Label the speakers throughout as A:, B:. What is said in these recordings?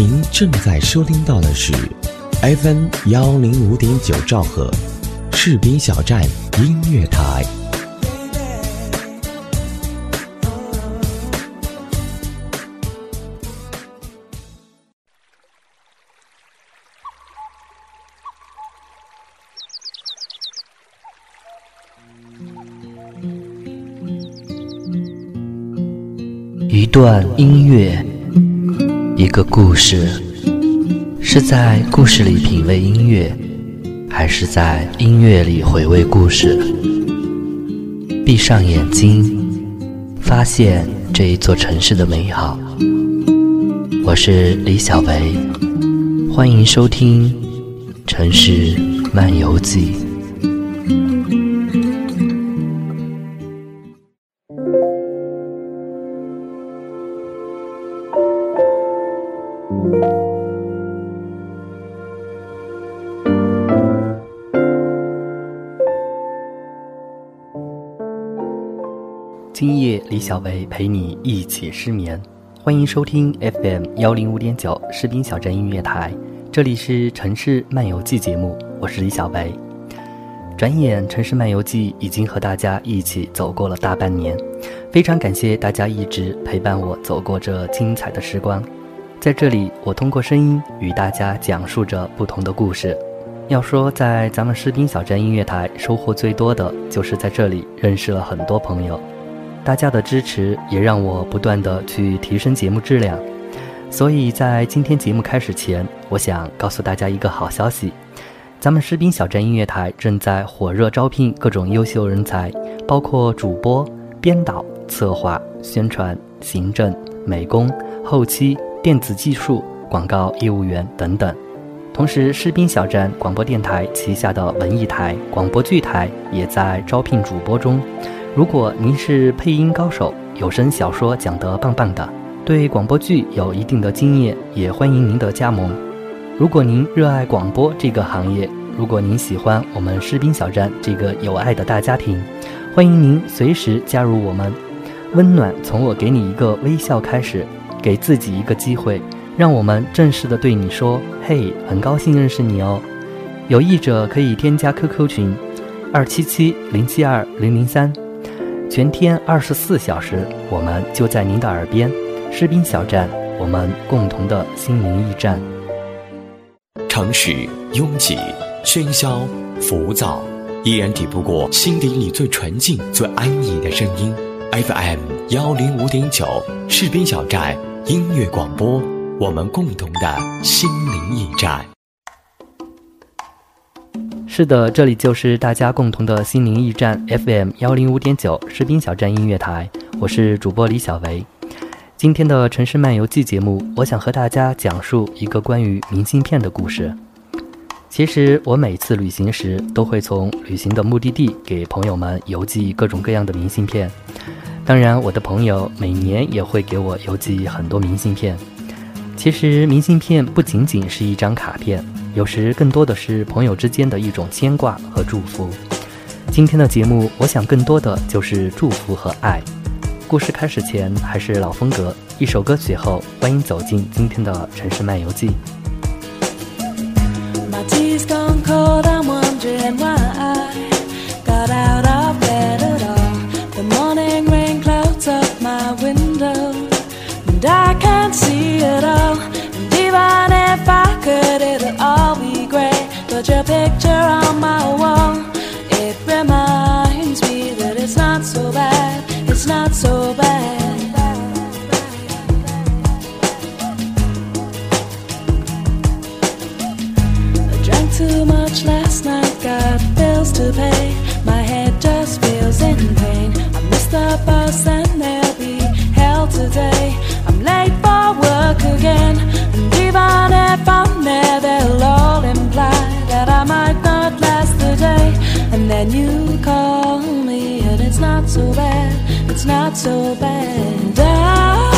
A: 您正在收听到的是 FM 幺零五点九兆赫，士兵小站音乐台。
B: 一段音乐，一个故事，是在故事里品味音乐，还是在音乐里回味故事？闭上眼睛，发现这一座城市的美好。我是李小维，欢迎收听《城市漫游记》。今夜，李小维陪你一起失眠。欢迎收听 FM 幺零五点九士兵小镇音乐台，这里是城市漫游记节目，我是李小维。转眼，城市漫游记已经和大家一起走过了大半年，非常感谢大家一直陪伴我走过这精彩的时光。在这里，我通过声音与大家讲述着不同的故事。要说在咱们士兵小镇音乐台收获最多的，就是在这里认识了很多朋友。大家的支持也让我不断的去提升节目质量，所以在今天节目开始前，我想告诉大家一个好消息：咱们士兵小镇音乐台正在火热招聘各种优秀人才，包括主播、编导、策划、宣传、行政、美工、后期、电子技术、广告业务员等等。同时，士兵小站广播电台旗下的文艺台、广播剧台也在招聘主播中。如果您是配音高手，有声小说讲得棒棒的，对广播剧有一定的经验，也欢迎您的加盟。如果您热爱广播这个行业，如果您喜欢我们士兵小站这个有爱的大家庭，欢迎您随时加入我们。温暖从我给你一个微笑开始，给自己一个机会，让我们正式的对你说：“嘿，很高兴认识你哦。”有意者可以添加 QQ 群：二七七零七二零零三。全天二十四小时，我们就在您的耳边。士兵小站，我们共同的心灵驿站。
A: 城市拥挤、喧嚣、浮躁，依然抵不过心底里最纯净、最安逸的声音。FM 幺零五点九，士兵小站音乐广播，我们共同的心灵驿站。
B: 是的，这里就是大家共同的心灵驿站 FM 幺零五点九士兵小站音乐台，我是主播李小维。今天的城市漫游记节目，我想和大家讲述一个关于明信片的故事。其实我每次旅行时，都会从旅行的目的地给朋友们邮寄各种各样的明信片。当然，我的朋友每年也会给我邮寄很多明信片。其实，明信片不仅仅是一张卡片。有时更多的是朋友之间的一种牵挂和祝福。今天的节目，我想更多的就是祝福和爱。故事开始前还是老风格，一首歌曲后，欢迎走进今天的城市漫游记。
C: Put your picture on my wall. It reminds me that it's not so bad, it's not so bad. I drank too much last night, got bills to pay. Then you call me, and it's not so bad, it's not so bad. I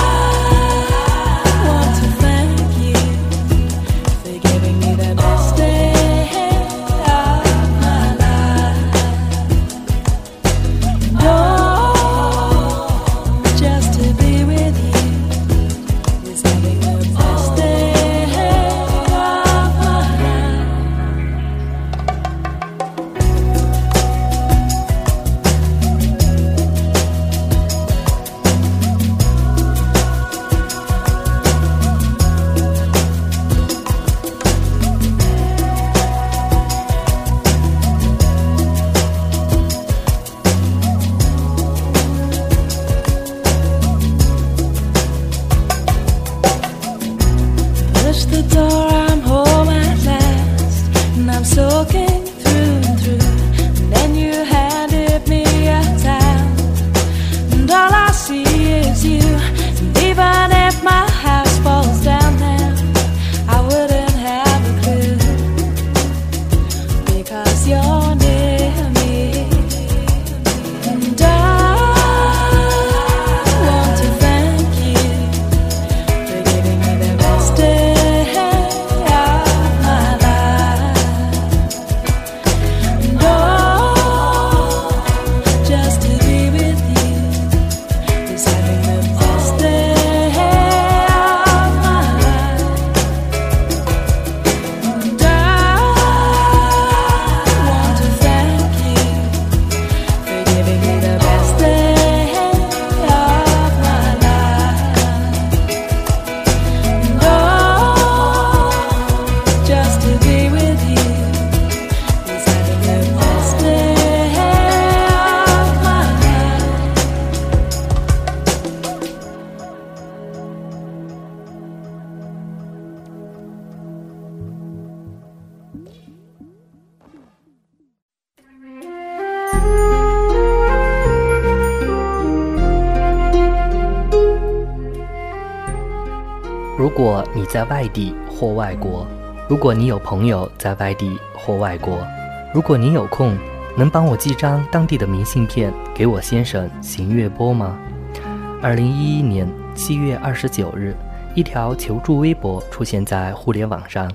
B: 如果你在外地或外国，如果你有朋友在外地或外国，如果你有空，能帮我寄张当地的明信片给我先生邢月波吗？二零一一年七月二十九日，一条求助微博出现在互联网上，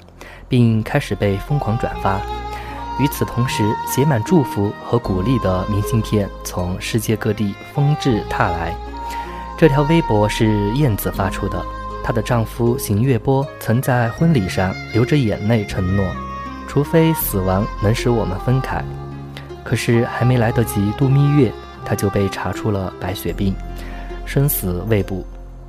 B: 并开始被疯狂转发。与此同时，写满祝福和鼓励的明信片从世界各地纷至沓来。这条微博是燕子发出的，她的丈夫邢月波曾在婚礼上流着眼泪承诺，除非死亡能使我们分开。可是还没来得及度蜜月，他就被查出了白血病，生死未卜。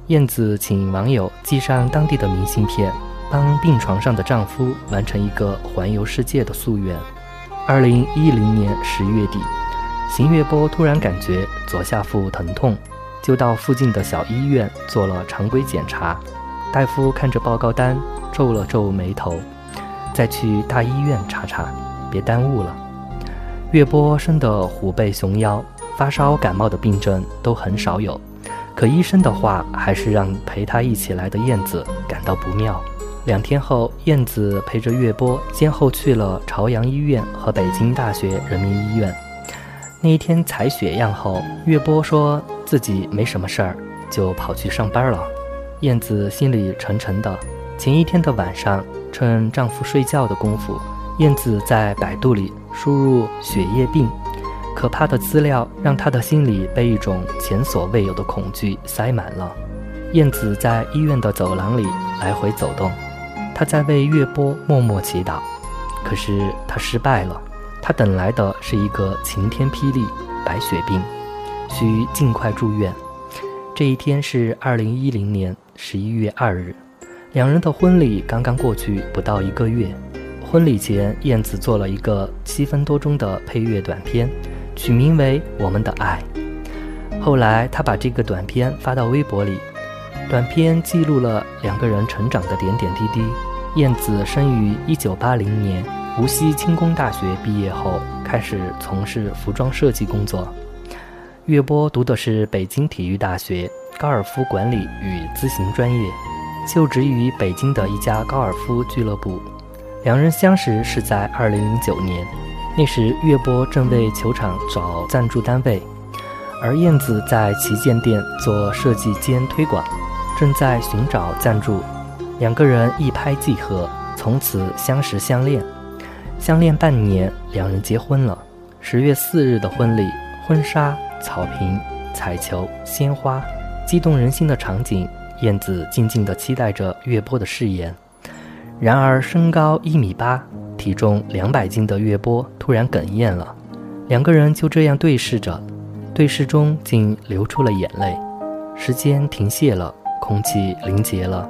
B: 燕子请网友寄上当地的明信片，帮病床上的丈夫完成一个环游世界的夙愿。二零一零年十月底，邢月波突然感觉左下腹疼痛，就到附近的小医院做了常规检查。大夫看着报告单，皱了皱眉头：“再去大医院查查，别耽误了。”月波生的虎背熊腰，发烧感冒的病症都很少有，可医生的话还是让陪他一起来的燕子感到不妙。两天后，燕子陪着月波先后去了朝阳医院和北京大学人民医院。那一天采血样后，月波说自己没什么事儿，就跑去上班了。燕子心里沉沉的。前一天的晚上，趁丈夫睡觉的功夫，燕子在百度里。输入血液病，可怕的资料让她的心里被一种前所未有的恐惧塞满了。燕子在医院的走廊里来回走动，她在为月波默默祈祷。可是她失败了，他等来的是一个晴天霹雳——白血病，需尽快住院。这一天是二零一零年十一月二日，两人的婚礼刚刚过去不到一个月。婚礼前，燕子做了一个七分多钟的配乐短片，取名为《我们的爱》。后来，他把这个短片发到微博里。短片记录了两个人成长的点点滴滴。燕子生于1980年，无锡轻工大学毕业后开始从事服装设计工作。岳波读的是北京体育大学高尔夫管理与咨询专业，就职于北京的一家高尔夫俱乐部。两人相识是在二零零九年，那时岳波正为球场找赞助单位，而燕子在旗舰店做设计兼推广，正在寻找赞助。两个人一拍即合，从此相识相恋。相恋半年，两人结婚了。十月四日的婚礼，婚纱、草坪、彩球、鲜花，激动人心的场景。燕子静静地期待着月波的誓言。然而，身高一米八、体重两百斤的月波突然哽咽了，两个人就这样对视着，对视中竟流出了眼泪。时间停歇了，空气凝结了，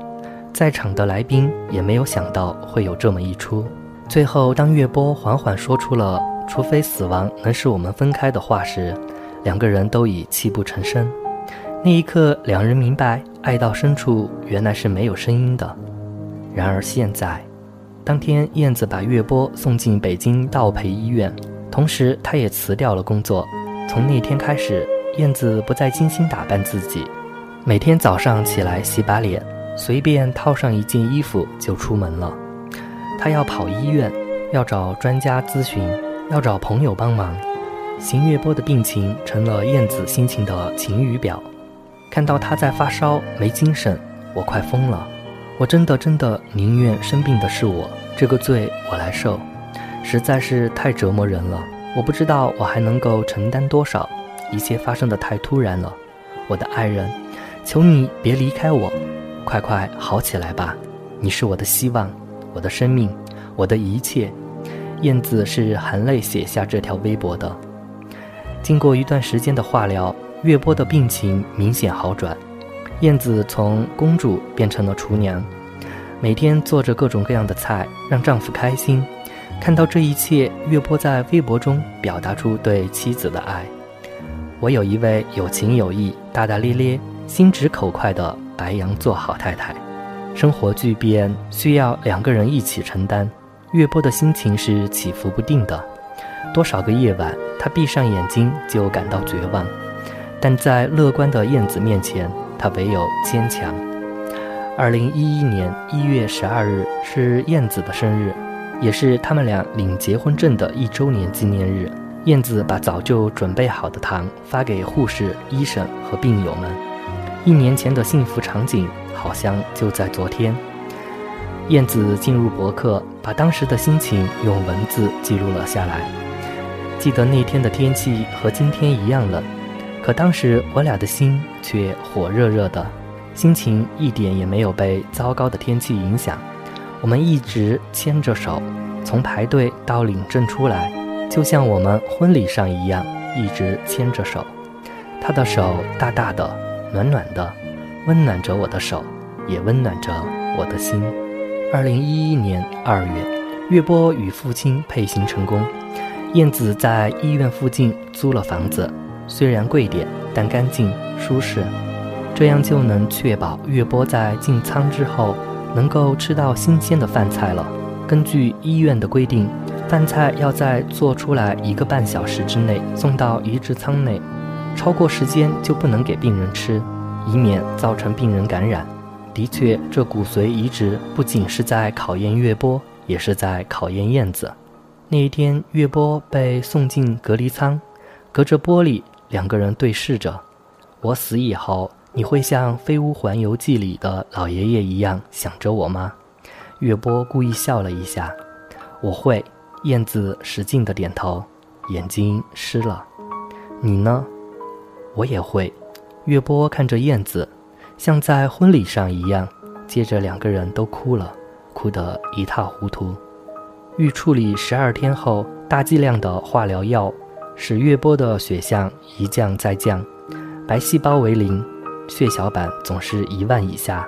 B: 在场的来宾也没有想到会有这么一出。最后，当月波缓缓说出了“除非死亡能使我们分开”的话时，两个人都已泣不成声。那一刻，两人明白，爱到深处原来是没有声音的。然而现在，当天燕子把月波送进北京道培医院，同时她也辞掉了工作。从那天开始，燕子不再精心打扮自己，每天早上起来洗把脸，随便套上一件衣服就出门了。他要跑医院，要找专家咨询，要找朋友帮忙。邢月波的病情成了燕子心情的晴雨表。看到他在发烧没精神，我快疯了。我真的真的宁愿生病的是我，这个罪我来受，实在是太折磨人了。我不知道我还能够承担多少，一切发生的太突然了。我的爱人，求你别离开我，快快好起来吧。你是我的希望，我的生命，我的一切。燕子是含泪写下这条微博的。经过一段时间的化疗，月波的病情明显好转。燕子从公主变成了厨娘，每天做着各种各样的菜，让丈夫开心。看到这一切，月波在微博中表达出对妻子的爱。我有一位有情有义、大大咧咧、心直口快的白羊座好太太。生活巨变需要两个人一起承担。月波的心情是起伏不定的，多少个夜晚，他闭上眼睛就感到绝望，但在乐观的燕子面前。他唯有坚强。二零一一年一月十二日是燕子的生日，也是他们俩领结婚证的一周年纪念日。燕子把早就准备好的糖发给护士、医生和病友们。一年前的幸福场景，好像就在昨天。燕子进入博客，把当时的心情用文字记录了下来。记得那天的天气和今天一样冷，可当时我俩的心却火热热的。心情一点也没有被糟糕的天气影响，我们一直牵着手，从排队到领证出来，就像我们婚礼上一样，一直牵着手。他的手大大的，暖暖的，温暖着我的手，也温暖着我的心。二零一一年二月，月波与父亲配型成功，燕子在医院附近租了房子，虽然贵点，但干净舒适。这样就能确保月波在进仓之后能够吃到新鲜的饭菜了。根据医院的规定，饭菜要在做出来一个半小时之内送到移植仓内，超过时间就不能给病人吃，以免造成病人感染。的确，这骨髓移植不仅是在考验月波，也是在考验燕子。那一天，月波被送进隔离舱，隔着玻璃，两个人对视着。我死以后。你会像《飞屋环游记》里的老爷爷一样想着我吗？月波故意笑了一下。我会。燕子使劲的点头，眼睛湿了。你呢？我也会。月波看着燕子，像在婚礼上一样。接着两个人都哭了，哭得一塌糊涂。预处理十二天后，大剂量的化疗药使月波的血象一降再降，白细胞为零。血小板总是一万以下，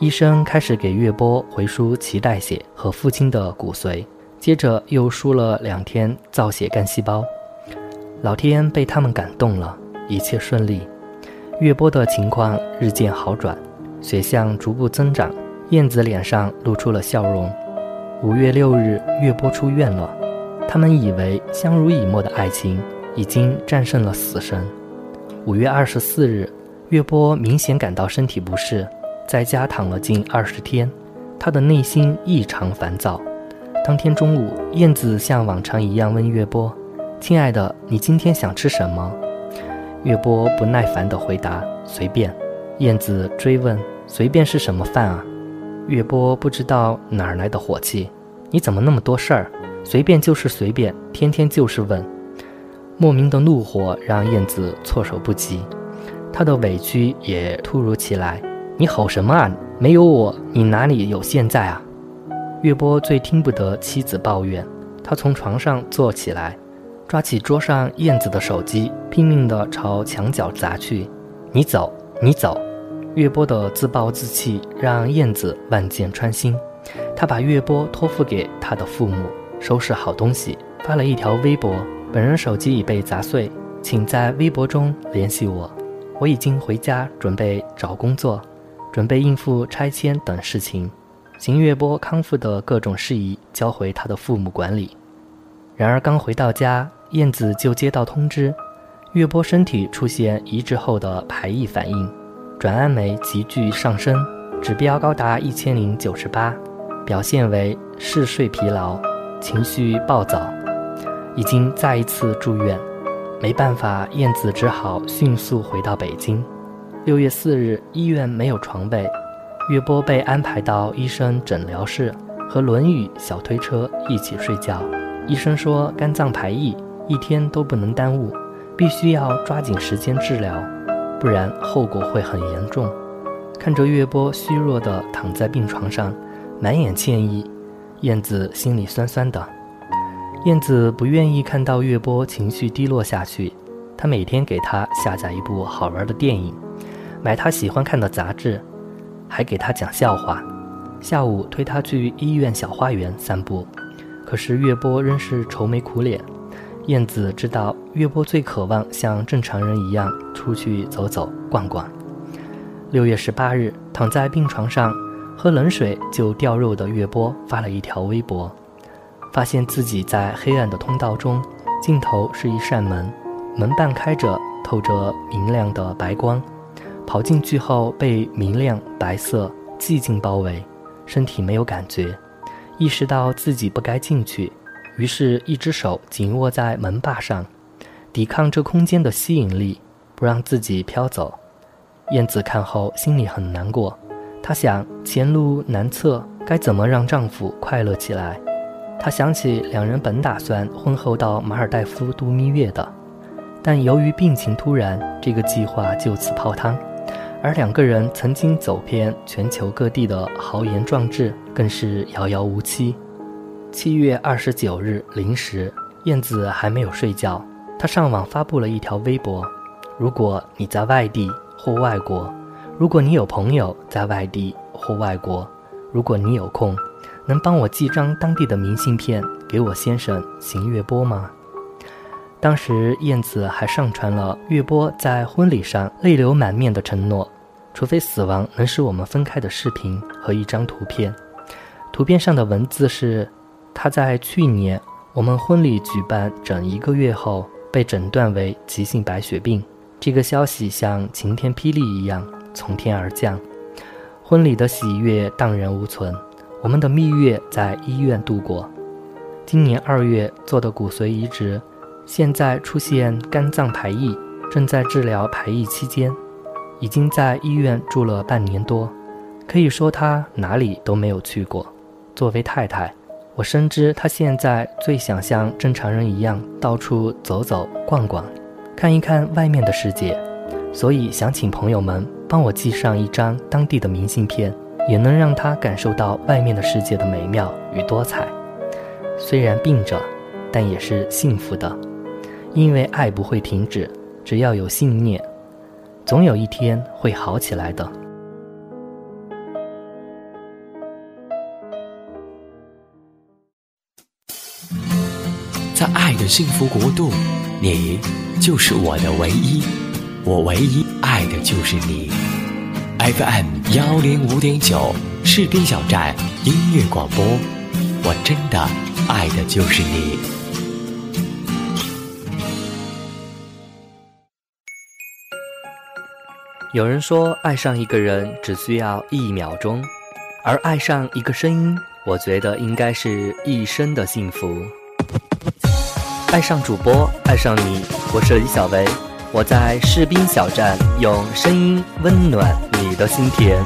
B: 医生开始给月波回输脐带血和父亲的骨髓，接着又输了两天造血干细胞。老天被他们感动了，一切顺利，月波的情况日渐好转，血象逐步增长，燕子脸上露出了笑容。五月六日，月波出院了，他们以为相濡以沫的爱情已经战胜了死神。五月二十四日。月波明显感到身体不适，在家躺了近二十天，他的内心异常烦躁。当天中午，燕子像往常一样问月波：“亲爱的，你今天想吃什么？”月波不耐烦地回答：“随便。”燕子追问：“随便是什么饭啊？”月波不知道哪儿来的火气：“你怎么那么多事儿？随便就是随便，天天就是问。”莫名的怒火让燕子措手不及。他的委屈也突如其来，你吼什么啊？没有我，你哪里有现在啊？月波最听不得妻子抱怨，他从床上坐起来，抓起桌上燕子的手机，拼命地朝墙角砸去。你走，你走！月波的自暴自弃让燕子万箭穿心，他把月波托付给他的父母，收拾好东西，发了一条微博：本人手机已被砸碎，请在微博中联系我。我已经回家，准备找工作，准备应付拆迁等事情，邢月波康复的各种事宜交回他的父母管理。然而刚回到家，燕子就接到通知，月波身体出现移植后的排异反应，转氨酶急剧上升，指标高达一千零九十八，表现为嗜睡疲劳、情绪暴躁，已经再一次住院。没办法，燕子只好迅速回到北京。六月四日，医院没有床位，月波被安排到医生诊疗室，和轮椅、小推车一起睡觉。医生说肝脏排异，一天都不能耽误，必须要抓紧时间治疗，不然后果会很严重。看着月波虚弱地躺在病床上，满眼歉意，燕子心里酸酸的。燕子不愿意看到月波情绪低落下去，她每天给他下载一部好玩的电影，买他喜欢看的杂志，还给他讲笑话。下午推他去医院小花园散步，可是月波仍是愁眉苦脸。燕子知道月波最渴望像正常人一样出去走走逛逛。六月十八日，躺在病床上喝冷水就掉肉的月波发了一条微博。发现自己在黑暗的通道中，尽头是一扇门，门半开着，透着明亮的白光。跑进去后，被明亮白色、寂静包围，身体没有感觉，意识到自己不该进去，于是，一只手紧握在门把上，抵抗这空间的吸引力，不让自己飘走。燕子看后心里很难过，她想前路难测，该怎么让丈夫快乐起来？她想起两人本打算婚后到马尔代夫度蜜月的，但由于病情突然，这个计划就此泡汤。而两个人曾经走遍全球各地的豪言壮志，更是遥遥无期。七月二十九日零时，燕子还没有睡觉，她上网发布了一条微博：“如果你在外地或外国，如果你有朋友在外地或外国，如果你有空，能帮我寄张当地的明信片给我先生邢月波吗？”当时燕子还上传了月波在婚礼上泪流满面的承诺，除非死亡能使我们分开的视频和一张图片。图片上的文字是：他在去年我们婚礼举办整一个月后被诊断为急性白血病。这个消息像晴天霹雳一样从天而降，婚礼的喜悦荡然无存，我们的蜜月在医院度过。今年二月做的骨髓移植。现在出现肝脏排异，正在治疗排异期间，已经在医院住了半年多，可以说他哪里都没有去过。作为太太，我深知他现在最想像正常人一样到处走走逛逛，看一看外面的世界，所以想请朋友们帮我寄上一张当地的明信片，也能让他感受到外面的世界的美妙与多彩。虽然病着，但也是幸福的。因为爱不会停止，只要有信念，总有一天会好起来的。
A: 的幸福国度，你就是我的唯一，我唯一爱的就是你。FM 幺零五点九士兵小站音乐广播，我真的爱的就是你。
B: 有人说，爱上一个人只需要一秒钟，而爱上一个声音，我觉得应该是一生的幸福。爱上主播，爱上你，我是李小维，我在士兵小站，用声音温暖你的心田。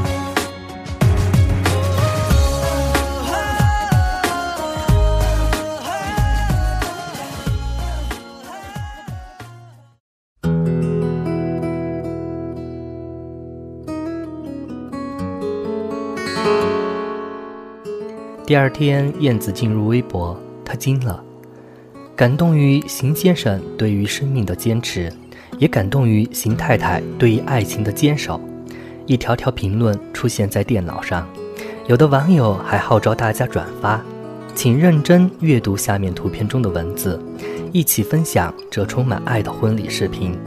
B: 第二天，燕子进入微博，她惊了，感动于邢先生对于生命的坚持，也感动于邢太太对于爱情的坚守。一条条评论出现在电脑上，有的网友还号召大家转发，请认真阅读下面图片中的文字，一起分享这充满爱的婚礼视频，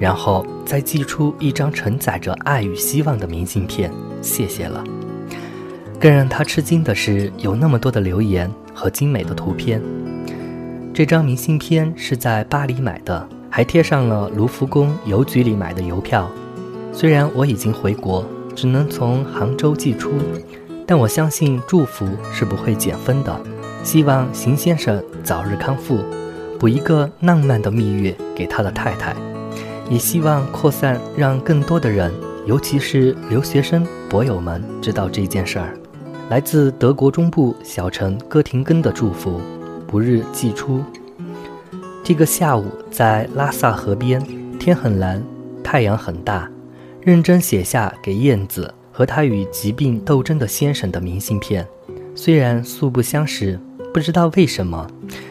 B: 然后再寄出一张承载着爱与希望的明信片。谢谢了。更让他吃惊的是，有那么多的留言和精美的图片。这张明信片是在巴黎买的，还贴上了卢浮宫邮局里买的邮票。虽然我已经回国，只能从杭州寄出，但我相信祝福是不会减分的。希望邢先生早日康复，补一个浪漫的蜜月给他的太太，也希望扩散，让更多的人，尤其是留学生博友们知道这件事儿。来自德国中部小城哥廷根的祝福，不日寄出。这个下午在拉萨河边，天很蓝，太阳很大。认真写下给燕子和他与疾病斗争的先生的明信片。虽然素不相识，不知道为什么，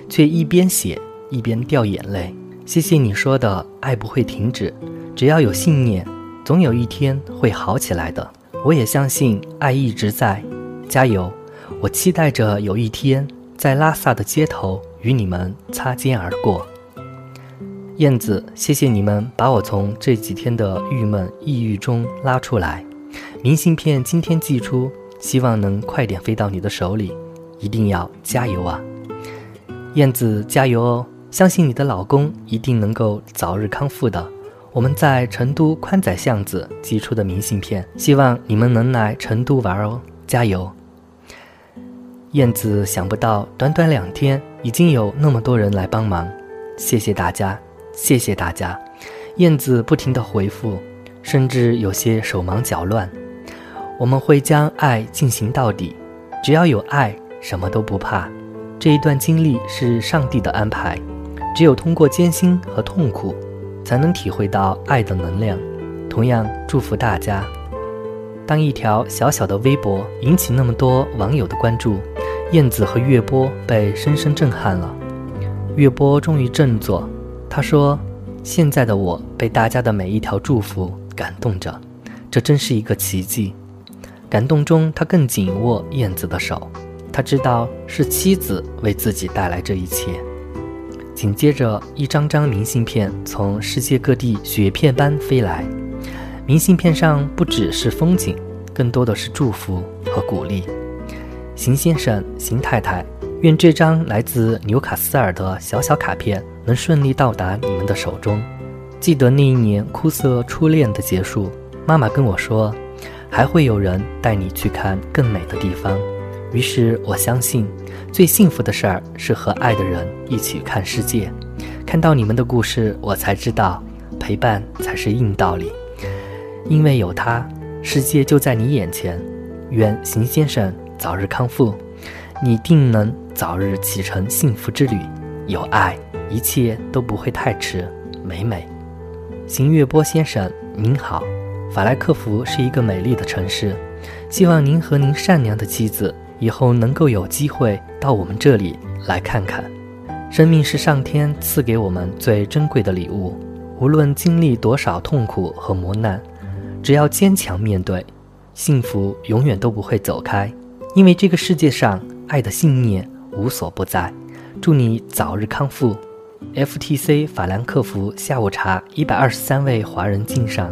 B: 却一边写一边掉眼泪。谢谢你说的爱不会停止，只要有信念，总有一天会好起来的。我也相信爱一直在。加油！我期待着有一天在拉萨的街头与你们擦肩而过。燕子，谢谢你们把我从这几天的郁闷抑郁中拉出来。明信片今天寄出，希望能快点飞到你的手里。一定要加油啊！燕子，加油哦！相信你的老公一定能够早日康复的。我们在成都宽窄巷子寄出的明信片，希望你们能来成都玩哦，加油！燕子想不到，短短两天已经有那么多人来帮忙，谢谢大家，谢谢大家。燕子不停地回复，甚至有些手忙脚乱。我们会将爱进行到底，只要有爱，什么都不怕。这一段经历是上帝的安排，只有通过艰辛和痛苦。才能体会到爱的能量。同样祝福大家。当一条小小的微博引起那么多网友的关注，燕子和月波被深深震撼了。月波终于振作，他说：“现在的我被大家的每一条祝福感动着，这真是一个奇迹。”感动中，他更紧握燕子的手，他知道是妻子为自己带来这一切。紧接着，一张张明信片从世界各地雪片般飞来。明信片上不只是风景，更多的是祝福和鼓励。邢先生、邢太太，愿这张来自纽卡斯尔的小小卡片能顺利到达你们的手中。记得那一年枯涩初恋的结束，妈妈跟我说，还会有人带你去看更美的地方。于是我相信。最幸福的事儿是和爱的人一起看世界。看到你们的故事，我才知道陪伴才是硬道理。因为有他，世界就在你眼前。愿邢先生早日康复，你定能早日启程幸福之旅。有爱，一切都不会太迟。美美，邢月波先生您好，法兰克福是一个美丽的城市，希望您和您善良的妻子。以后能够有机会到我们这里来看看，生命是上天赐给我们最珍贵的礼物。无论经历多少痛苦和磨难，只要坚强面对，幸福永远都不会走开。因为这个世界上爱的信念无所不在。祝你早日康复。FTC 法兰克福下午茶，一百二十三位华人敬上。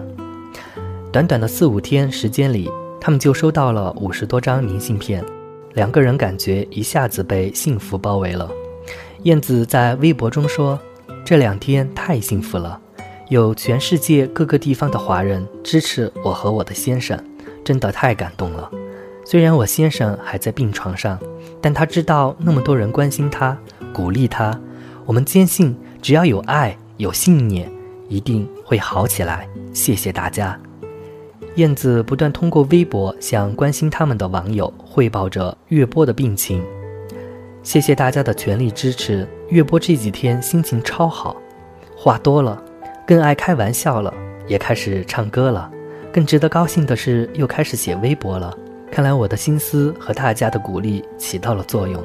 B: 短短的四五天时间里，他们就收到了五十多张明信片。两个人感觉一下子被幸福包围了。燕子在微博中说：“这两天太幸福了，有全世界各个地方的华人支持我和我的先生，真的太感动了。虽然我先生还在病床上，但他知道那么多人关心他、鼓励他。我们坚信，只要有爱、有信念，一定会好起来。谢谢大家。”燕子不断通过微博向关心他们的网友汇报着月波的病情。谢谢大家的全力支持，月波这几天心情超好，话多了，更爱开玩笑了，也开始唱歌了。更值得高兴的是，又开始写微博了。看来我的心思和大家的鼓励起到了作用。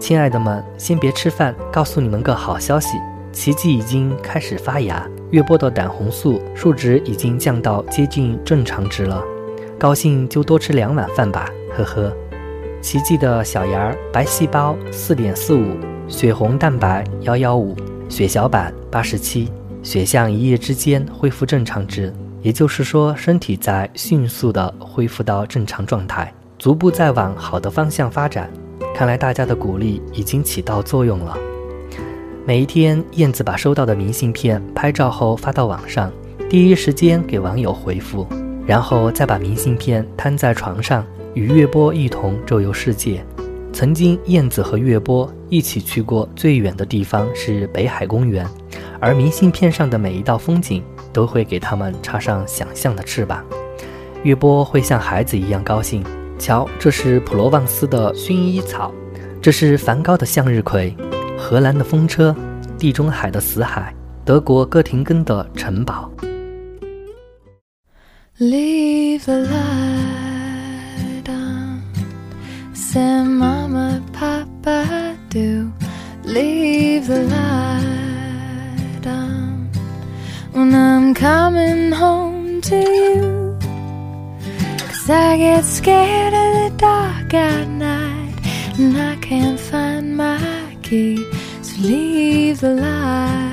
B: 亲爱的们，先别吃饭，告诉你们个好消息。奇迹已经开始发芽，月波的胆红素数值已经降到接近正常值了。高兴就多吃两碗饭吧，呵呵。奇迹的小芽儿白细胞四点四五，血红蛋白幺幺五，血小板八十七，血象一夜之间恢复正常值，也就是说身体在迅速的恢复到正常状态，逐步在往好的方向发展。看来大家的鼓励已经起到作用了。每一天，燕子把收到的明信片拍照后发到网上，第一时间给网友回复，然后再把明信片摊在床上，与月波一同周游世界。曾经，燕子和月波一起去过最远的地方是北海公园，而明信片上的每一道风景都会给他们插上想象的翅膀。月波会像孩子一样高兴，瞧，这是普罗旺斯的薰衣草，这是梵高的向日葵。荷兰的风车，地中海的死海，德国哥廷根的城堡。
D: Leave the light on, say mama, papa do. Leave the light on when I'm coming home to you. Cause I get scared of the dark at night and I can't find my key to leave the light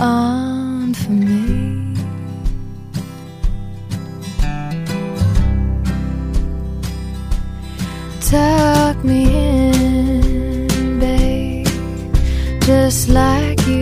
D: on for me. Tuck me in, babe, just like you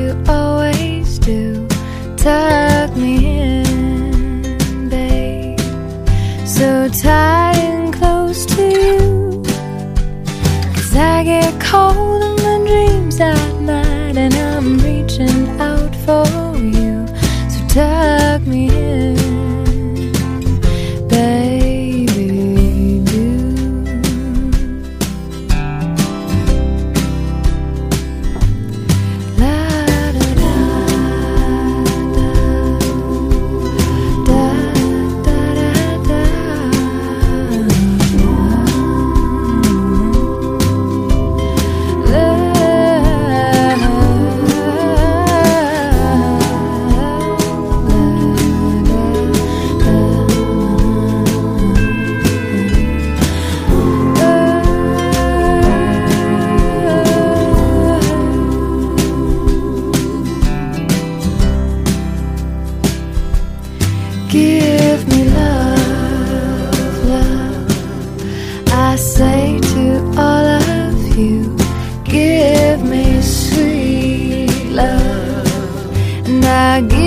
D: I say to all of you, give me sweet love, and I give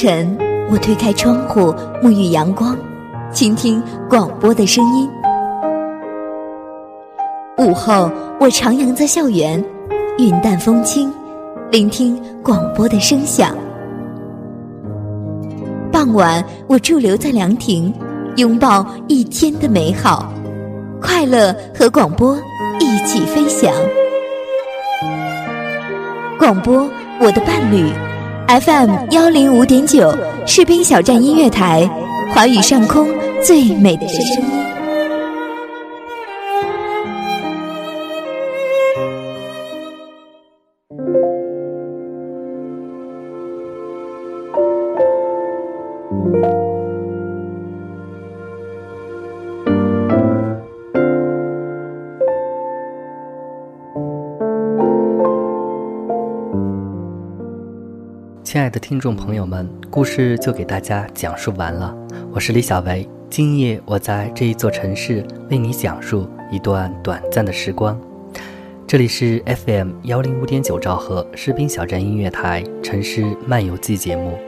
E: 晨，我推开窗户，沐浴阳光，倾听广播的声音。午后，我徜徉在校园，云淡风轻，聆听广播的声响。傍晚，我驻留在凉亭，拥抱一天的美好，快乐和广播一起飞翔。广播，我的伴侣。FM 幺零五点九，士兵小站音乐台，华语上空最美的声音。
B: 的听众朋友们，故事就给大家讲述完了。我是李小维，今夜我在这一座城市为你讲述一段短暂的时光。这里是 FM 幺零五点九兆赫士兵小站音乐台城市漫游记节目。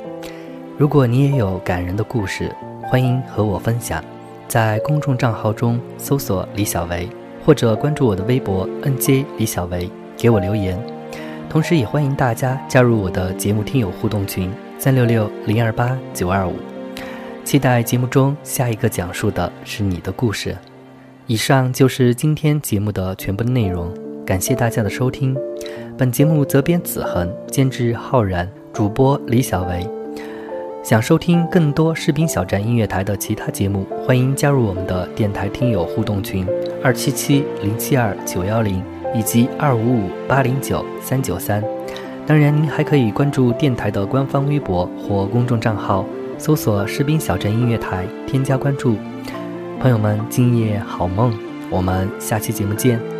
B: 如果你也有感人的故事，欢迎和我分享，在公众账号中搜索李小维，或者关注我的微博 NJ 李小维，给我留言。同时，也欢迎大家加入我的节目听友互动群三六六零二八九二五，期待节目中下一个讲述的是你的故事。以上就是今天节目的全部内容，感谢大家的收听。本节目责编子恒，监制浩然，主播李小维。想收听更多士兵小站音乐台的其他节目，欢迎加入我们的电台听友互动群二七七零七二九幺零。以及二五五八零九三九三，当然您还可以关注电台的官方微博或公众账号，搜索“士兵小镇音乐台”，添加关注。朋友们，今夜好梦，我们下期节目见。